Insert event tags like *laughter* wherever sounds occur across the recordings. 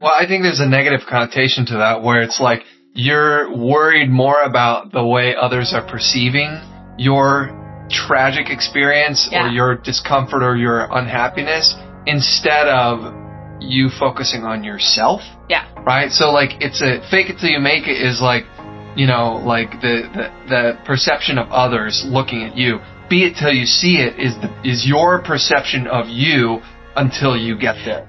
Well, I think there's a negative connotation to that where it's like you're worried more about the way others are perceiving your tragic experience Yeah. or your discomfort or your unhappiness instead of you focusing on yourself. Yeah. Right? So like it's a fake it till you make it is like, you know, like the, the, the perception of others looking at you. Be it till you see it is the, is your perception of you until you get there.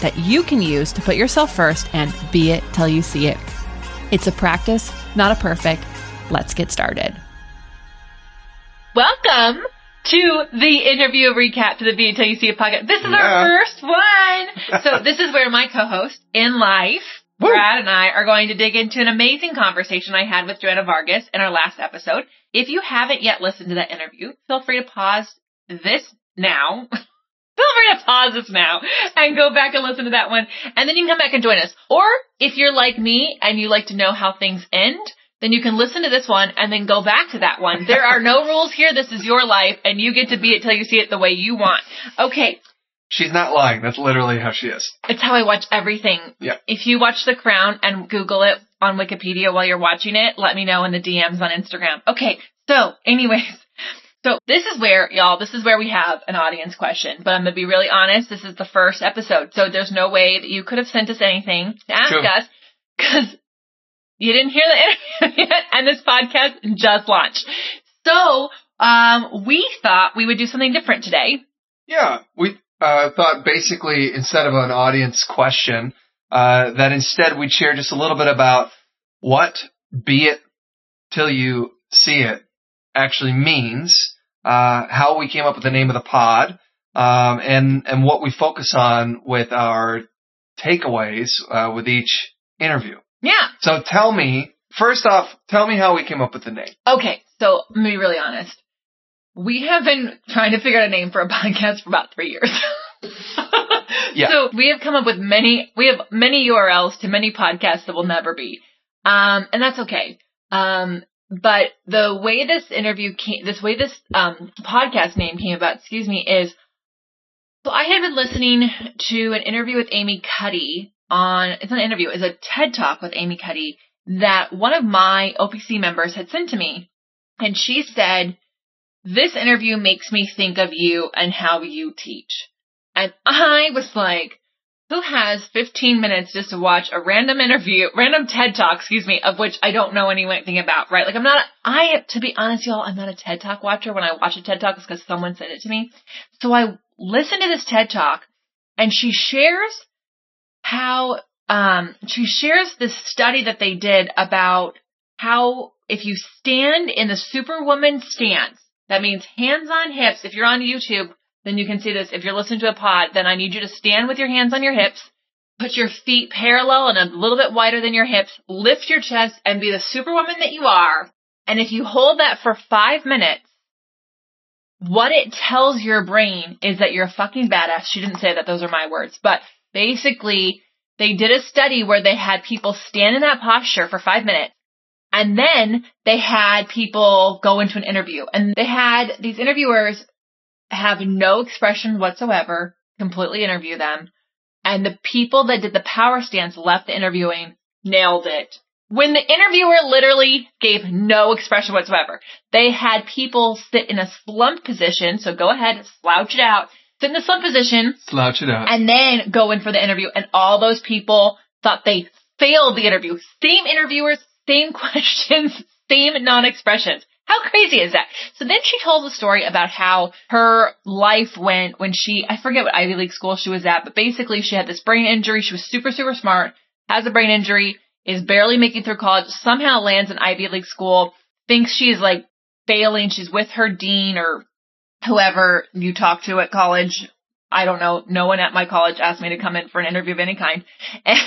that you can use to put yourself first and be it till you see it. It's a practice, not a perfect. Let's get started. Welcome to the interview recap to the Be It Till You See It podcast. This is Yeah. our first one. *laughs* So this is where my co-host in life, Woo. Brad and I are going to dig into an amazing conversation I had with Joanna Vargas in our last episode. If you haven't yet listened to that interview, feel free to pause this now. *laughs* Feel free to pause this now and go back and listen to that one. And then you can come back and join us. Or if you're like me and you like to know how things end, then you can listen to this one and then go back to that one. There are no *laughs* rules here. This is your life and you get to be it till you see it the way you want. Okay. She's not lying. That's literally how she is. It's how I watch everything. Yeah. If you watch The Crown and Google it on Wikipedia while you're watching it, let me know in the DMs on Instagram. Okay. So anyways, so this is where, y'all, this is where we have an audience question. But I'm going to be really honest. This is the first episode. So there's no way that you could have sent us anything to ask True. us because you didn't hear the *laughs* interview yet and this podcast just launched. So, um, we thought we would do something different today. Yeah, we uh, thought basically instead of an audience question, uh, that instead we'd share just a little bit about what "be it till you see it" actually means, uh, how we came up with the name of the pod, um, and and what we focus on with our takeaways uh, with each interview. Yeah. So tell me first off, tell me how we came up with the name. Okay, so I'm gonna be really honest. We have been trying to figure out a name for a *laughs* podcast for about three years. *laughs* Yeah. So we have come up with many, we have many URLs to many podcasts that will never be. Um, and that's okay. Um, but the way this interview came, this way this, um, podcast name came about, excuse me, is, so I had been listening to an interview with Amy Cuddy on, it's an interview, it's a TED talk with Amy Cuddy that one of my OPC members had sent to me. And she said, this interview makes me think of you and how you teach. And I was like, who has 15 minutes just to watch a random interview, random TED talk, excuse me, of which I don't know anything about, right? Like I'm not, I, to be honest, y'all, I'm not a TED talk watcher. When I watch a TED talk, it's because someone sent it to me. So I listen to this TED talk and she shares how, um, she shares this study that they did about how if you stand in the superwoman stance, that means hands on hips. If you're on YouTube, then you can see this. If you're listening to a pod, then I need you to stand with your hands on your hips, put your feet parallel and a little bit wider than your hips, lift your chest and be the superwoman that you are. And if you hold that for five minutes, what it tells your brain is that you're a fucking badass. She didn't say that. Those are my words. But basically, they did a study where they had people stand in that posture for five minutes. And then they had people go into an interview and they had these interviewers have no expression whatsoever, completely interview them. And the people that did the power stance left the interviewing nailed it. When the interviewer literally gave no expression whatsoever, they had people sit in a slumped position. So go ahead, slouch it out, sit in the slump position, Slouch it out. and then go in for the interview. And all those people thought they failed the interview. Same interviewers, same *laughs* questions, same non-expressions. How crazy is that? So then she told the story about how her life went when she, I forget what Ivy League school she was at, but basically she had this brain injury. She was super, super smart, has a brain injury, is barely making through college, somehow lands in Ivy League school, thinks she's like failing. She's with her dean or whoever you talk to at college. I don't know. No one at my college asked me to come in for an interview of any kind. And,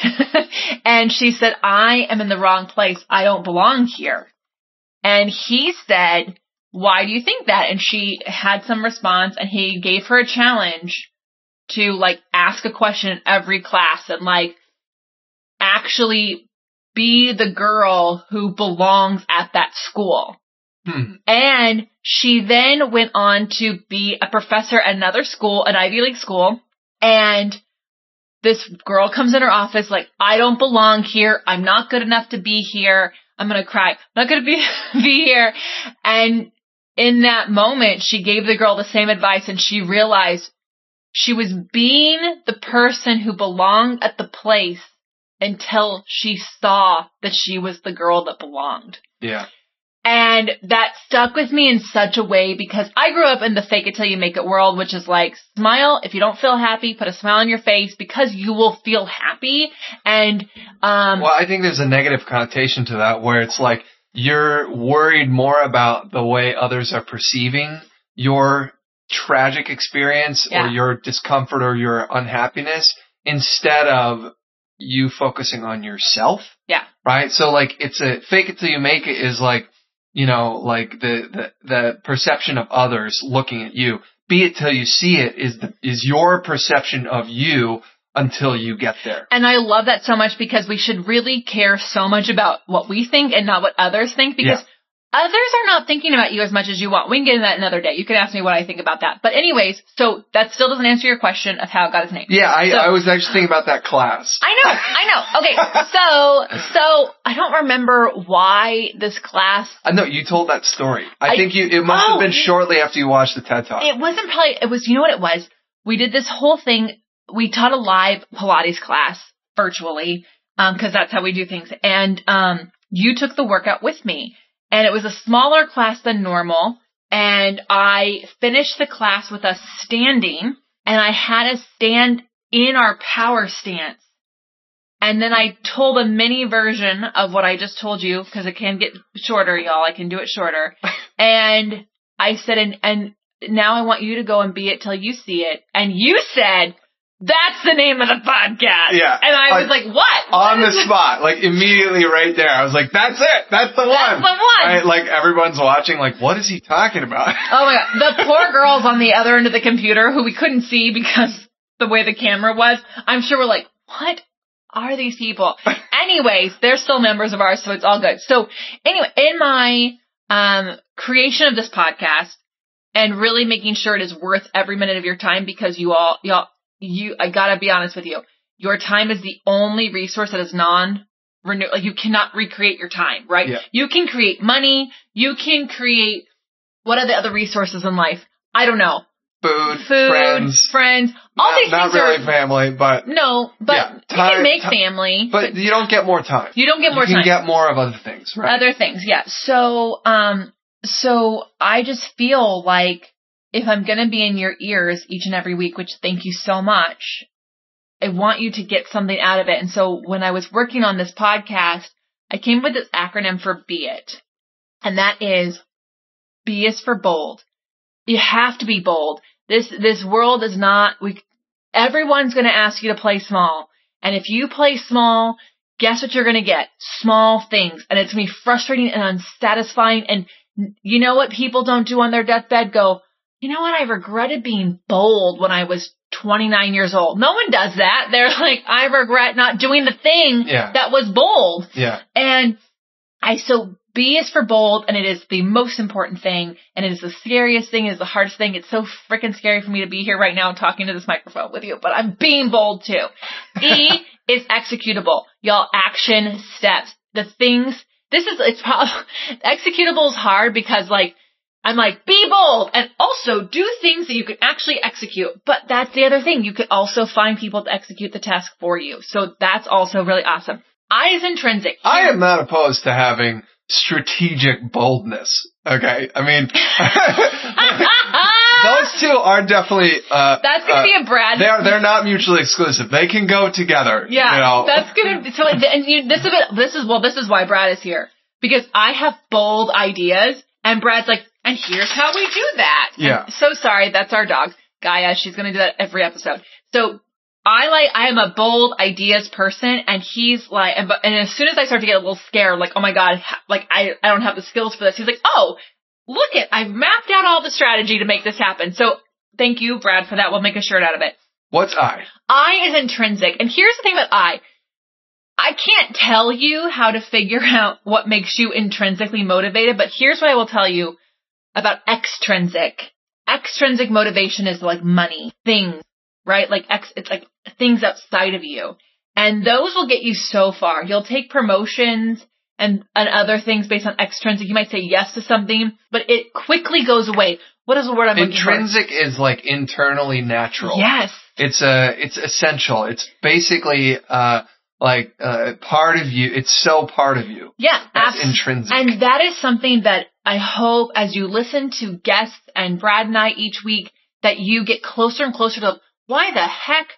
*laughs* and she said, I am in the wrong place. I don't belong here. And he said, why do you think that? And she had some response and he gave her a challenge to like ask a question in every class and like actually be the girl who belongs at that school. Hmm. And she then went on to be a professor at another school, an Ivy League school. And this girl comes in her office like, I don't belong here. I'm not good enough to be here. I'm going to cry. I'm not going to be, *laughs* be here. And in that moment, she gave the girl the same advice and she realized she was being the person who belonged at the place until she saw that she was the girl that belonged. Yeah. And that stuck with me in such a way because I grew up in the fake it till you make it world, which is like smile. If you don't feel happy, put a smile on your face because you will feel happy. And, um, Well, I think there's a negative connotation to that where it's like you're worried more about the way others are perceiving your tragic experience or your discomfort or your unhappiness instead of you focusing on yourself. Yeah. Right? So like it's a fake it till you make it is like, you know, like the, the, the perception of others looking at you. Be it till you see it is the, is your perception of you until you get there. and I love that so much because we should really care so much about what we think and not what others think because Yeah. Others are not thinking about you as much as you want. We can get into that another day. You can ask me what I think about that. But anyways, so that still doesn't answer your question of how it got his name. Yeah, I, So- I was actually thinking about that class. I know, I know. Okay, *laughs* so so I don't remember why this class. I know you told that story. I, I- think you. It must Oh, have been shortly after you watched the TED Talk. It wasn't probably. It was. You know what it was? We did this whole thing. We taught a live Pilates class virtually because that's how we do things. And um, you took the workout with me, and it was a smaller class than normal. And I finished the class with us standing, and I had us stand in our power stance. And then I told a mini version of what I just told you because it can get shorter, y'all. I can do it shorter. *laughs* and I said, and, and now I want you to go and be it till you see it. And you said, that's the name of the podcast. Yeah. And I was Like, like, what? on the spot, like immediately right there. I was like, "That's it. That's the That's one." the one. Right? Like everyone's watching. Like, what is he talking about? *laughs* Oh my god. The poor girls on the other end of the computer who we couldn't see because the way the camera was, I'm sure we're like, what are these people? *laughs* Anyways, they're still members of ours, so it's all good. So anyway, in my um creation of this podcast and really making sure it is worth every minute of your time because you all y'all you I gotta be honest with you. Your time is the only resource that is non renew like you cannot recreate your time, right? Yeah. You can create money, you can create what are the other resources in life? I don't know. Food, Food, friends, friends, all not, these not things really are family, but no, but Yeah, you can make ti- family, but you don't get more time. you don't get more time. you can time. get more of other things, right? Other things, yeah. So, um, so I just feel like if I'm gonna be in your ears each and every week, which thank you so much, I want you to get something out of it. And so when I was working on this podcast, I came with this acronym for Be It. And that is B is for bold. You have to be bold. This, this world is not, we, everyone's gonna ask you to play small. And if you play small, guess what you're gonna get? Small things. And it's gonna be frustrating and unsatisfying. And you know what people don't do on their deathbed? Go, you know what? I regretted being bold when I was 29 years old. No one does that. They're *laughs* like, I regret not doing the thing Yeah. that was bold. Yeah. And I, so B is for bold and it is the most important thing and it is the scariest thing, it is the hardest thing. It's so freaking scary for me to be here right now talking to this microphone with you, but I'm being bold too. E *laughs* is executable. Y'all action steps. The things, this is, it's probably, *laughs* executable is hard because like, I'm like, be bold and also do things that you can actually execute. But that's the other thing. You could also find people to execute the task for you. So that's also really awesome. I is intrinsic. I am not opposed to having strategic boldness. Okay, I mean, *laughs* those two are definitely. Uh, That's gonna uh, be a Brad. They're they're not mutually exclusive. They can go together. Yeah, you know? that's gonna. So and you, this is. This is well. This is why Brad is here because I have bold ideas, and Brad's like, And here's how we do that. Yeah. And so sorry, that's our dog, Gaia. She's going to do that every episode. So I like, I am a bold ideas person and he's like, and, and as soon as I start to get a little scared, like, oh my God, like I, I don't have the skills for this. He's like, oh, look it, I've mapped out all the strategy to make this happen. So thank you, Brad, for that. We'll make a shirt out of it. What's I? I is intrinsic. And here's the thing about I. I can't tell you how to figure *laughs* out what makes you intrinsically motivated, but here's what I will tell you about extrinsic. Extrinsic motivation is like money, things, right? Like ex, it's like things outside of you. And those will get you so far. You'll take promotions and, and other things based on extrinsic. You might say yes to something, but it quickly goes away. What is the word I'm? Intrinsic is like internally natural. Yes. It's a, it's essential. It's basically uh like uh part of you. It's so part of you. Yeah, That's intrinsic. And that is something that I hope as you listen to guests and Brad and I each week that you get closer and closer to why the heck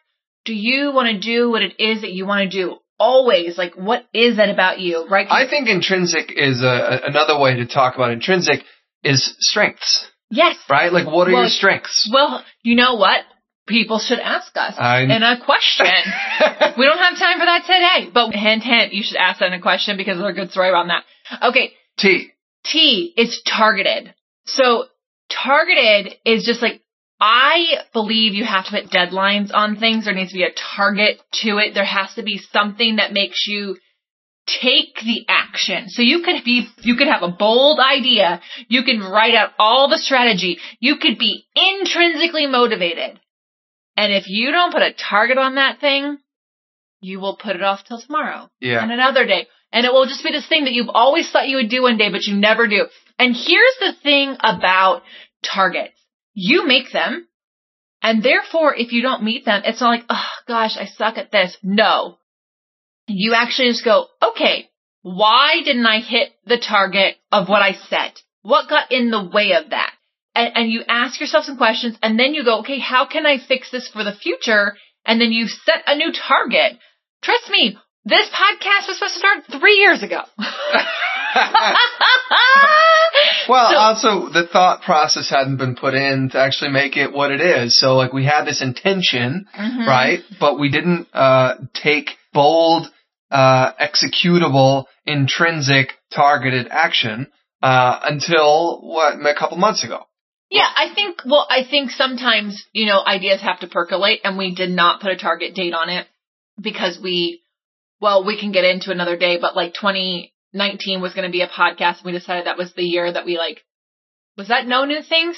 do you want to do what it is that you want to do? Always, like, what is that about you, right? I think intrinsic is a, a- another way to talk about intrinsic is strengths, yes. right? Like what are Well, your strengths? Well, you know what? People should ask us I- in a question. *laughs* we don't have time for that today, but hint, hint, you should ask that in a question because there's a good story around that. Okay, T. T is targeted. So targeted is just like, I believe you have to put deadlines on things. There needs to be a target to it. There has to be something that makes you take the action. So you could be, you could have a bold idea. You can write out all the strategy. You could be intrinsically motivated. And if you don't put a target on that thing, you will put it off till tomorrow Yeah. and another day. And it will just be this thing that you've always thought you would do one day, but you never do. And here's the thing about targets. You make them. And therefore, if you don't meet them, it's not like, oh gosh, I suck at this. No. You actually just go, okay, why didn't I hit the target of what I set? What got in the way of that? And, and you ask yourself some questions and then you go, okay, how can I fix this for the future? And then you set a new target. Trust me, this podcast was supposed to start three years ago. *laughs* Well, So- also the thought process hadn't been put in to actually make it what it is. So like we had this intention, Mhm. right? But we didn't uh take bold, uh executable, intrinsic, targeted action uh until what a couple months ago. Yeah, I think, well, I think sometimes, you know, ideas have to percolate and we did not put a target date on it because we, well, we can get into another day, but like 2019 was going to be a podcast and we decided that was the year that we like, was that no new things?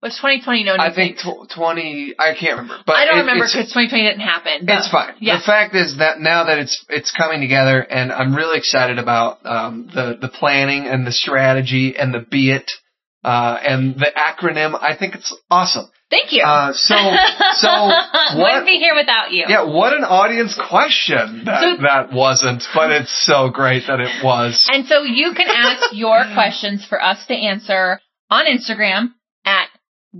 Was 2020 no new I think things? tw- 20, I can't remember. But I don't it- remember because 2020 didn't happen. but- It's fine. Yeah. The fact is that now that it's it's coming together, and I'm really excited about um, the the planning and the strategy and the be it uh, and the acronym. I think it's awesome. Thank you. Uh, so so *laughs* Wouldn't be here without you. Yeah, what an audience question that So- that wasn't, but it's so great that it was. And so you can ask your questions for us to answer on Instagram at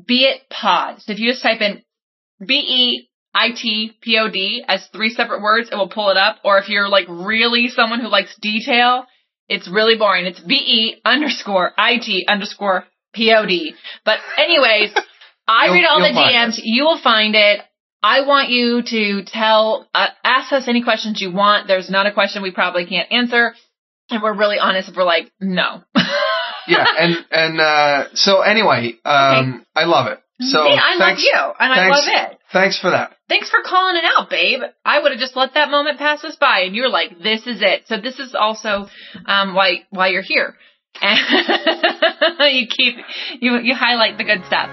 Be It Pod. So if you just type in B E I T P O D as three separate words, it will pull it up. Or if you're like really someone who likes detail, it's really boring. It's B E underscore I T underscore P O D. But anyways, *laughs* I read all the DMs. You will find it. I want you to tell, uh, ask us any questions you want. There's not a question we probably can't answer. And we're really honest if we're like, no. *laughs* yeah, and and uh, so anyway, um, I love it. So See, I thanks, love you, and I love it. Thanks for that. Thanks for calling it out, babe. I would have just let that moment pass us by, and you were like, "This is it." So this is also um, why why you're here. And *laughs* you keep you you highlight the good stuff.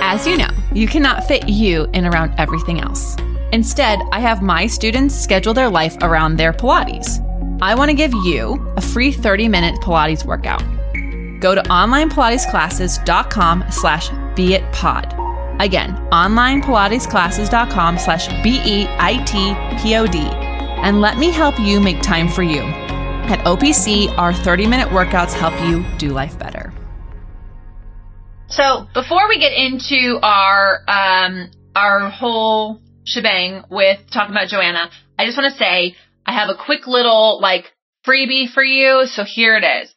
As you know, you cannot fit you in around everything else. Instead, I have my students schedule their life around their Pilates. I want to give you a free 30-minute Pilates workout. Go to onlinepilatesclasses.com slash beitpod. Again, onlinepilatesclasses.com slash B-E-I-T-P-O-D. And let me help you make time for you. At OPC, our 30-minute workouts help you do life better. So before we get into our um our whole shebang with talking about Joanna, I just want to say I have a quick little like freebie for you. So here it is.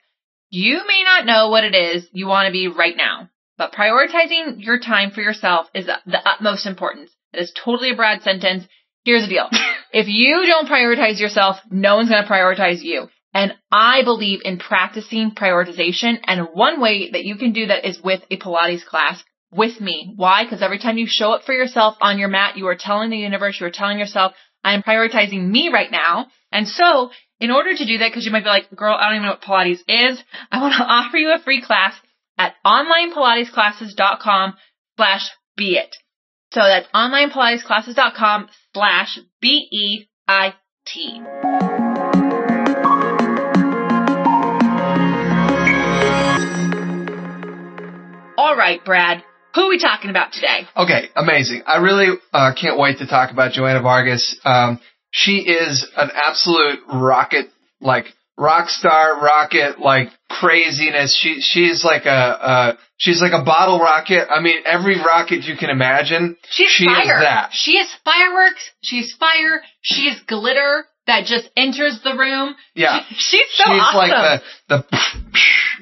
You may not know what it is you want to be right now, but prioritizing your time for yourself is the utmost importance. It is totally a Brad sentence. Here's the deal. *laughs* if you don't prioritize yourself, no one's going to prioritize you. And I believe in practicing prioritization. And one way that you can do that is with a Pilates class with me. Why? Because every time you show up for yourself on your mat, you are telling the universe, you are telling yourself, I am prioritizing me right now. And so in order to do that, because you might be like, girl, I don't even know what Pilates is, I want to *laughs* offer you a free class at onlinepilatesclasses.com slash be it. So that's onlinepilatesclasses.com slash B-E-I-T. All right, Brad. Who are we talking about today? Okay, amazing. I really uh, can't wait to talk about Joanna Vargas. Um, she is an absolute rocket, like rock star rocket, like craziness. She she's like a uh, she's like a bottle rocket. I mean, every rocket you can imagine. She's she fire. is that. She is fireworks. She's fire. She is glitter that just enters the room. Yeah, she's so she's awesome. like the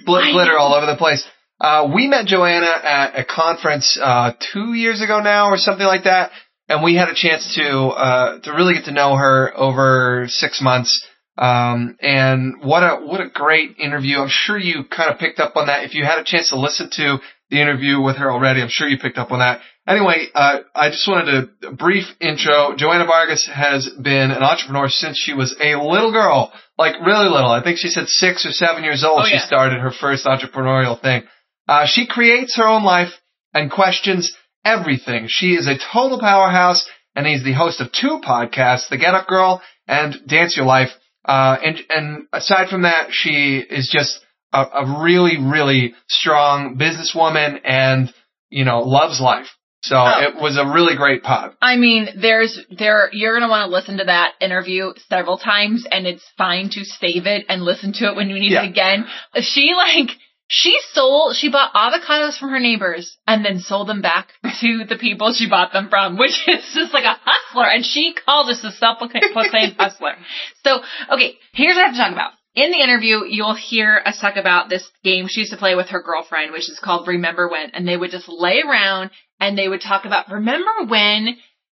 the glitter all over the place. Uh, we met Joanna at a conference uh, two years ago now, or something like that, and we had a chance to uh, to really get to know her over six months. Um, and what a what a great interview! I'm sure you kind of picked up on that. If you had a chance to listen to the interview with her already, I'm sure you picked up on that. Anyway, uh, I just wanted a brief intro. Joanna Vargas has been an entrepreneur since she was a little girl, like really little. I think she said six or seven years old. Oh, she yeah. started her first entrepreneurial thing. Uh, she creates her own life and questions everything. She is a total powerhouse, and he's the host of two podcasts, The Get Up Girl and Dance Your Life. Uh, and and aside from that, she is just a, a really, really strong businesswoman, and you know loves life. So Oh. it was a really great pod. I mean, there's there you're gonna want to listen to that interview several times, and it's fine to save it and listen to it when you need Yeah. it again. She like she sold she bought avocados from her neighbors and then sold them back *laughs* to the people she bought them from, which is just like a hustler. And she called us a self-proclaimed *laughs* hustler. So okay, here's what I have to talk about. In the interview, you'll hear us talk about this game she used to play with her girlfriend, which is called Remember When, and they would just lay around and they would talk about remember when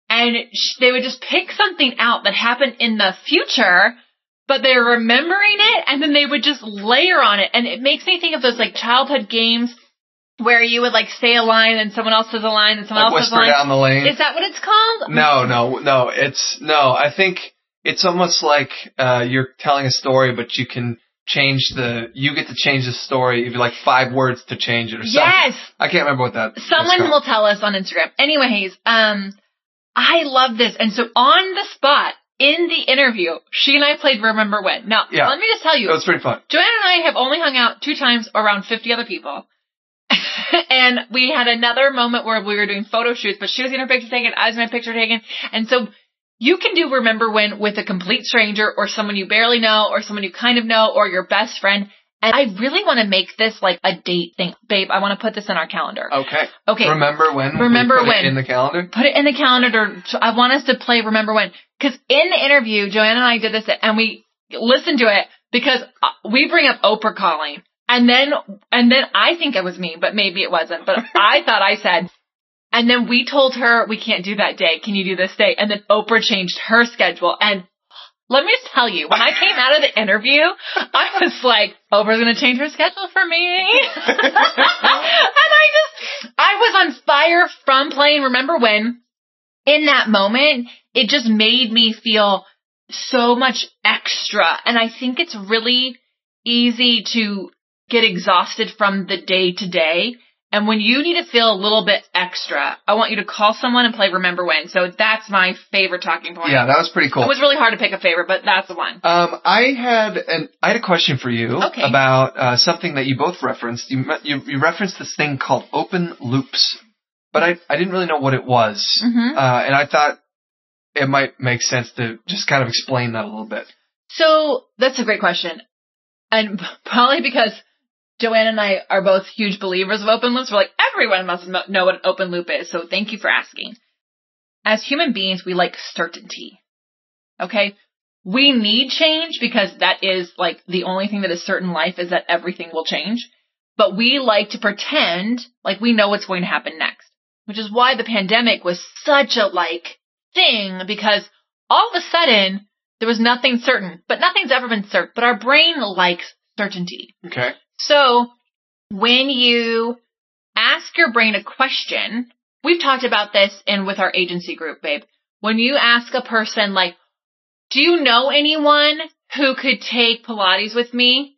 and sh- they would just pick something out that happened in the future, but they're remembering it, and then they would just layer on it, and it makes me think of those like childhood games where you would like say a line and someone else says a line and someone Like else says a whisper line. down the lane. Is that what it's called? No, no, no. It's no. I think it's almost like uh, you're telling a story, but you can change the. You get to change the story. If you like five words to change it or something. Yes. I can't remember what that. Someone will tell us on Instagram. Anyways, um, I love this. And so on the spot, in the interview, she and I played Remember When. Now, Yeah. let me just tell you, It was pretty fun. Joanna and I have only hung out two times around 50 other people. *laughs* and we had another moment where we were doing photo shoots, but she was getting her picture taken, I was my picture taken. And so you can do Remember When with a complete stranger or someone you barely know or someone you kind of know or your best friend. And I really want to make this like a date thing. Babe, I want to put this in our calendar. Okay. Okay. Remember when? Remember put it when. in the calendar. Put it in the calendar. To, I want us to play Remember When. Because in the interview, Joanna and I did this and we listened to it because uh, we bring up Oprah calling. And then, and then I think it was me, but maybe it wasn't. But *laughs* I thought I said, and then we told her we can't do that day. Can you do this day? And then Oprah changed her schedule. And let me just tell you, when I came out of the interview, I was like, Oprah's going to change her schedule for me. *laughs* and I just, I was on fire from playing Remember When. In that moment, it just made me feel so much extra. And I think it's really easy to get exhausted from the day to day. And when you need to feel a little bit extra, I want you to call someone and play Remember When. So that's my favorite talking point. Yeah, that was pretty cool. It was really hard to pick a favorite, but that's the one. Um, I had an I had a question for you Okay. about uh, something that you both referenced. You, you you referenced this thing called open loops, but I I didn't really know what it was, Mhm. uh, and I thought it might make sense to just kind of explain that a little bit. So that's a great question. And *laughs* probably because Joanne and I are both huge believers of open loops, we're like, everyone must know what an open loop is. So thank you for asking. As human beings, we like certainty. Okay? we need change because that is like the only thing that is certain in life is that everything will change. But we like to pretend like we know what's going to happen next, which is why the pandemic was such a like thing because all of a sudden there was nothing certain, but nothing's ever been certain, but our brain likes certainty. Okay. So when you ask your brain a question, we've talked about this in with our agency group, babe. When you ask a person like, do you know anyone who could take Pilates with me?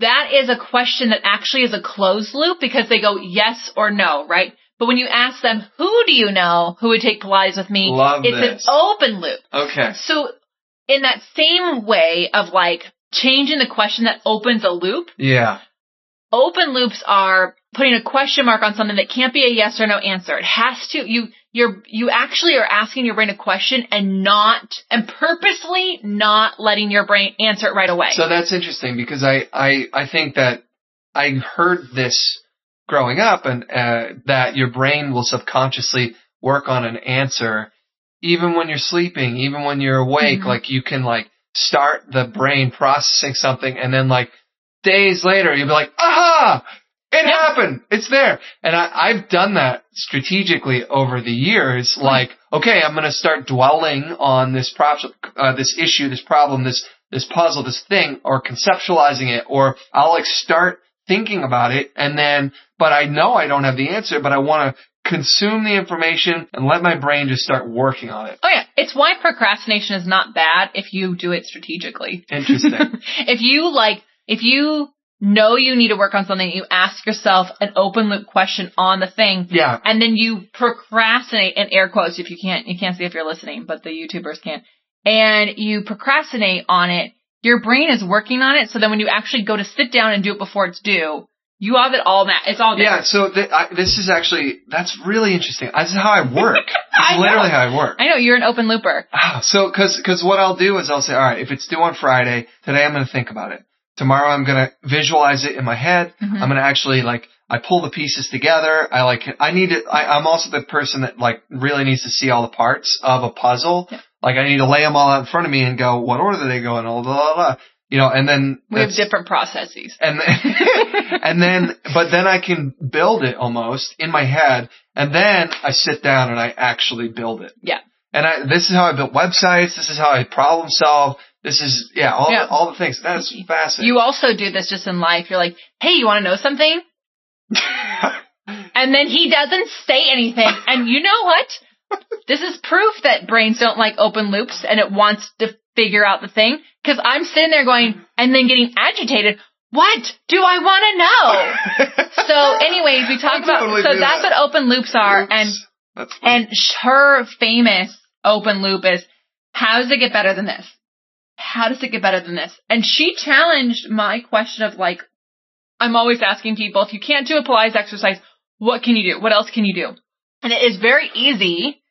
That is a question that actually is a closed loop because they go yes or no, right? But when you ask them, who do you know who would take Pilates with me? Love it's this. an open loop. Okay. So in that same way of like changing the question that opens a loop, Yeah. open loops are putting a question mark on something that can't be a yes or no answer. It has to, you, you're, you actually are asking your brain a question and not, and purposely not letting your brain answer it right away. So that's interesting because I, I, I think that I heard this growing up and uh, that your brain will subconsciously work on an answer even when you're sleeping, even when you're awake. Mhm. Like you can like start the brain processing something and then like days later you'll be like, aha, it Yep. happened. It's there. And I, I've done that strategically over the years. Like, okay, I'm going to start dwelling on this prop, uh, this issue, this problem, this, this puzzle, this thing, or conceptualizing it, or I'll like start thinking about it and then, but I know I don't have the answer, but I want to consume the information and let my brain just start working on it. oh yeah, it's why procrastination is not bad if you do it strategically. Interesting. *laughs* if you like, if you know you need to work on something, you ask yourself an open loop question on the thing, yeah. and then you procrastinate in air quotes if you can't you can't see if you're listening but the youtubers can and you procrastinate on it your brain is working on it so then when you actually go to sit down and do it before it's due you have it all that it's all there Yeah, so th- I, this is actually, that's really interesting. This is how I work. *laughs* I literally know. how I work. i know you're an open looper Ah, so, cause, cause what I'll do is I'll say, alright, if it's due on Friday, today I'm gonna think about it. Tomorrow I'm gonna visualize it in my head. Mhm. I'm gonna actually like, I pull the pieces together. I like, I need it, I, I'm also the person that like really needs to see all the parts of a puzzle. Yeah. Like I need to lay them all out in front of me and go, what order do they go in? Blah, blah, blah. You know, and then we have different processes and then, *laughs* and then, but then I can build it almost in my head, and then I sit down and I actually build it. Yeah. And I, this is how I built websites. This is how I problem solve. This is, yeah, all, Yeah. The, all the things. That's fascinating. you also do this just in life you're like hey you want to know something *laughs* and then he doesn't say anything and you know what this is proof that brains don't like open loops and it wants to figure out the thing because i'm sitting there going and then getting agitated what do i want to know? *laughs* So anyways we talk about totally so that's that. what open loops are Oops. and That's and her famous open loop is how does it get better than this? How does it get better than this? And she challenged my question of like i'm always asking people if you can't do a pilates exercise what can you do? What else can you do? And it is very easy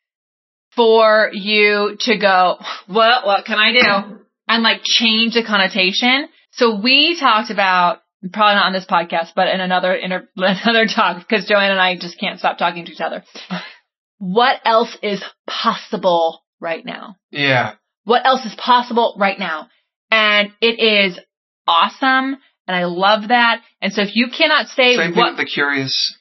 for you to go what what can i do and like change the connotation so we talked about probably not on this podcast but in another inter- *laughs* another talk because joanne and i just can't stop talking to each other what else is possible right now yeah. what else is possible right now. And it is awesome. And I love that. And so if you cannot say Same thing what with the curious,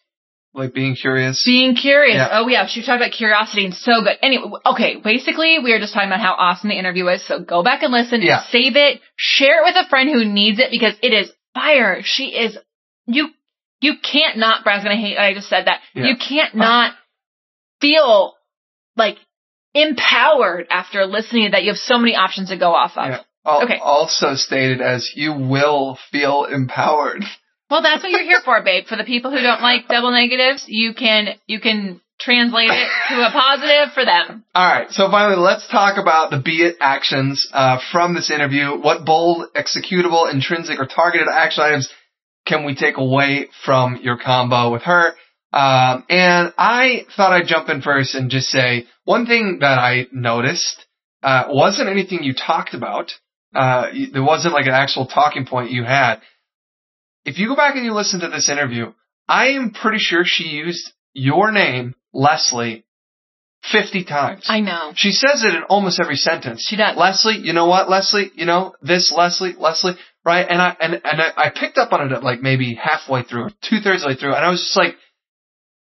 like being curious. being curious. Yeah. Oh yeah, she talked about curiosity and so good. Anyway, okay, basically we are just talking about how awesome the interview was. So go back and listen, Yeah. save it, share it with a friend who needs it because it is fire. She is, you, you can't not, Brad's gonna hate I just said that. Yeah. You can't not feel like empowered after listening that. You have so many options to go off of. Okay. Also stated as you will feel empowered. *laughs* Well, that's what you're here for, babe. For the people who don't like double negatives, you can you can translate it to a positive for them. All right. So finally, let's talk about the be it actions uh, from this interview. What bold, executable, intrinsic, or targeted action items can we take away from your combo with her? Um, and I thought I'd jump in first and just say one thing that I noticed uh, wasn't anything you talked about. Uh, there wasn't like an actual talking point you had. If you go back and you listen to this interview, I am pretty sure she used your name, Lesley, 50 times. I know. She says it in almost every sentence. She does. Lesley, you know what, Lesley, you know, this, Lesley, Lesley, right? And I, and, and I, I picked up on it at like maybe halfway through, two thirds of the way through, and I was just like,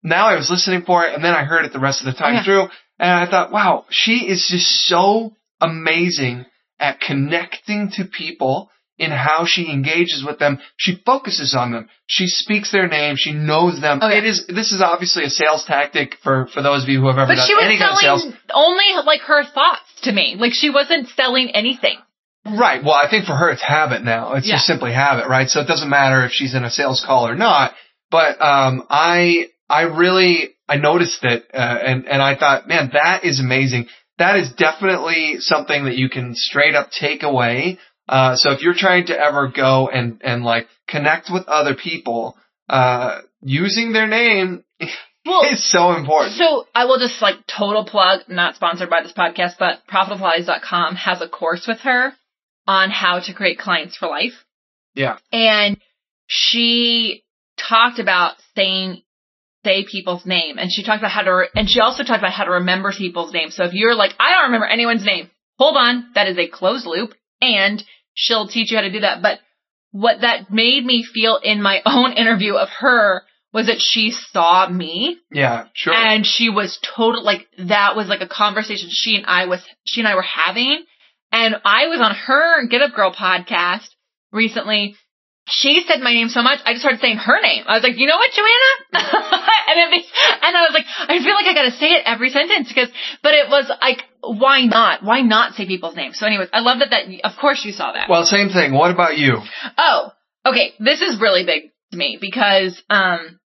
now I was listening for it, and then I heard it the rest of the time yeah. through, and I thought, wow, she is just so amazing at connecting to people in how she engages with them. She focuses on them. She speaks their name. She knows them. Yeah. It is, this is obviously a sales tactic for, for those of you who have ever But done she was any kind of sales. selling only like her thoughts to me. Like she wasn't selling anything. Right. Well, I think for her it's habit now. It's Yeah. just simply habit, right? So it doesn't matter if she's in a sales call or not. But um, I I really I noticed it, uh, and and I thought, man, that is amazing. That is definitely something that you can straight up take away. Uh, so if you're trying to ever go and and like connect with other people, uh, using their name *laughs* Well, is so important. So I will just like total plug, not sponsored by this podcast, but profitablepilates.com has a course with her on how to create clients for life. Yeah. And she talked about saying, say people's name. And she talked about how to, re- and she also talked about how to remember people's names. So if you're like, I don't remember anyone's name, hold on. That is a closed loop and she'll teach you how to do that. But what that made me feel in my *laughs* own interview of her was that she saw me Yeah. Sure. and she was total like that was like a conversation she and I was she and I were having and I was on her Get Up Girl podcast recently. She said my name so much, I just started saying her name. I was like, you know what, Joanna? *laughs* and it, and I was like, I feel like I gotta say it every sentence because, but it was like, why not? Why not say people's names? So anyways, I love that that, of course you saw that. well, same thing. What about you? Oh, okay. This is really big to me because um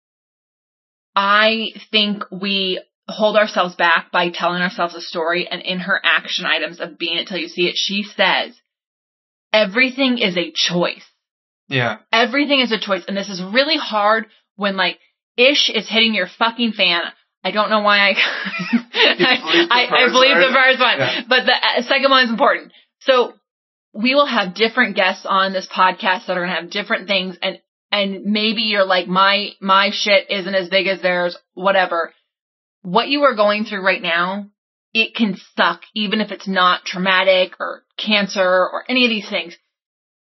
I think we hold ourselves back by telling ourselves a story and in her action items of being it till you see it, she says everything is a choice. Yeah. Everything is a choice. And this is really hard when like ish is hitting your fucking fan. I don't know why I *laughs* I, I, believe the first one, Yeah. but the uh, second one is important. So we will have different guests on this podcast that are going to have different things and and maybe you're like my my shit isn't as big as theirs whatever what you are going through right now it can suck even if it's not traumatic or cancer or any of these things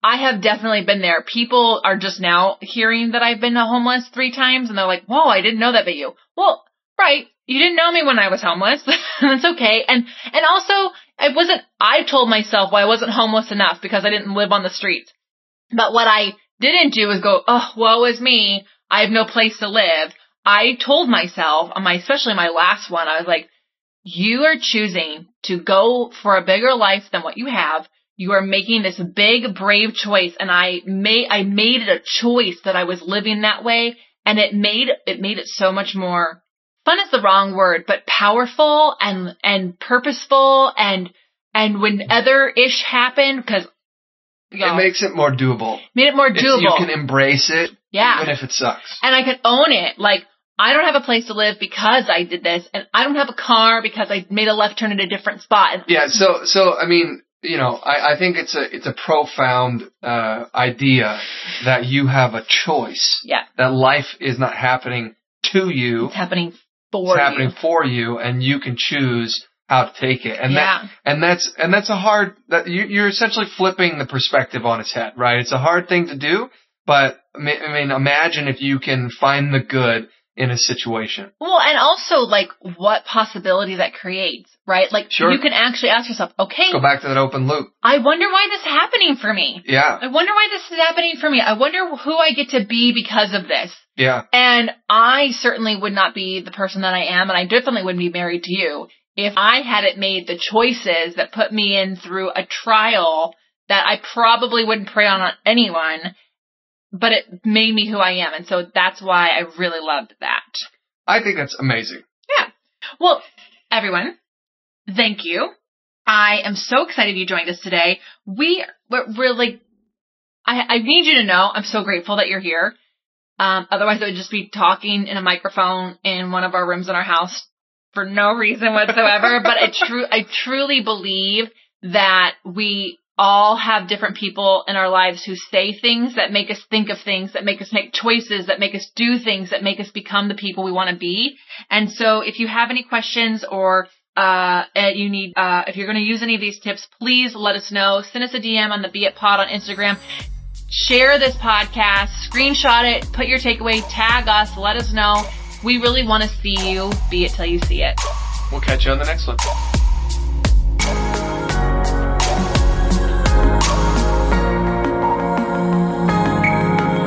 i have definitely been there people are just now hearing that i've been homeless three times and they're like whoa i didn't know that about you well right you didn't know me when i was homeless *laughs* that's okay and and also I wasn't, I told myself, well, I wasn't homeless enough because I didn't live on the streets. But what I didn't do is go, oh, woe is me. I have no place to live. I told myself my, especially my last one, I was like, you are choosing to go for a bigger life than what you have. You are making this big, brave choice. And I made, I made it a choice that I was living that way. And it made, it made it so much more fun is the wrong word, but powerful and, and purposeful and, and when other ish happened, cause It makes it more doable. made it more It's- doable. you can embrace it, yeah. even if it sucks. and I could own it. Like, I don't have a place to live because I did this, and I don't have a car because I made a left turn at a different spot. And Yeah. So, so I mean, you know, I, I think it's a it's a profound uh, idea that you have a choice. Yeah. That life is not happening to you; it's happening for it's for happening you. for you, and you can choose how to take it. And that and that's and that's a hard that you, you're essentially flipping the perspective on its head, right? It's a hard thing to do, but I mean, imagine if you can find the good in a situation. Well, and also like what possibility that creates, right? Like Sure. you can actually ask yourself, okay, Go back to that open loop. I wonder why this is happening for me. Yeah, I wonder why this is happening for me. I wonder who I get to be because of this. yeah, And I certainly would not be the person that I am, and I definitely wouldn't be married to you if I hadn't made the choices that put me in through a trial that I probably wouldn't pray on anyone, but it made me who I am. And so that's why I really loved that. I think that's amazing. Yeah. Well, everyone, thank you. I am so excited you joined us today. We, we're, like, I, I need you to know I'm so grateful that you're here. Um, otherwise I would just be talking in a microphone in one of our rooms in our house for no reason whatsoever. but I *laughs* true, I truly believe that we, all have different people in our lives who say things that make us think of things, that make us make choices, that make us do things, that make us become the people we want to be. And so if you have any questions or uh, you need, uh, if you're going to use any of these tips, please let us know. Send us a DM on the Be It Pod on Instagram. Share this podcast, screenshot it, put your takeaway, tag us, let us know. We really want to see you be it till you see it. We'll catch you on the next one.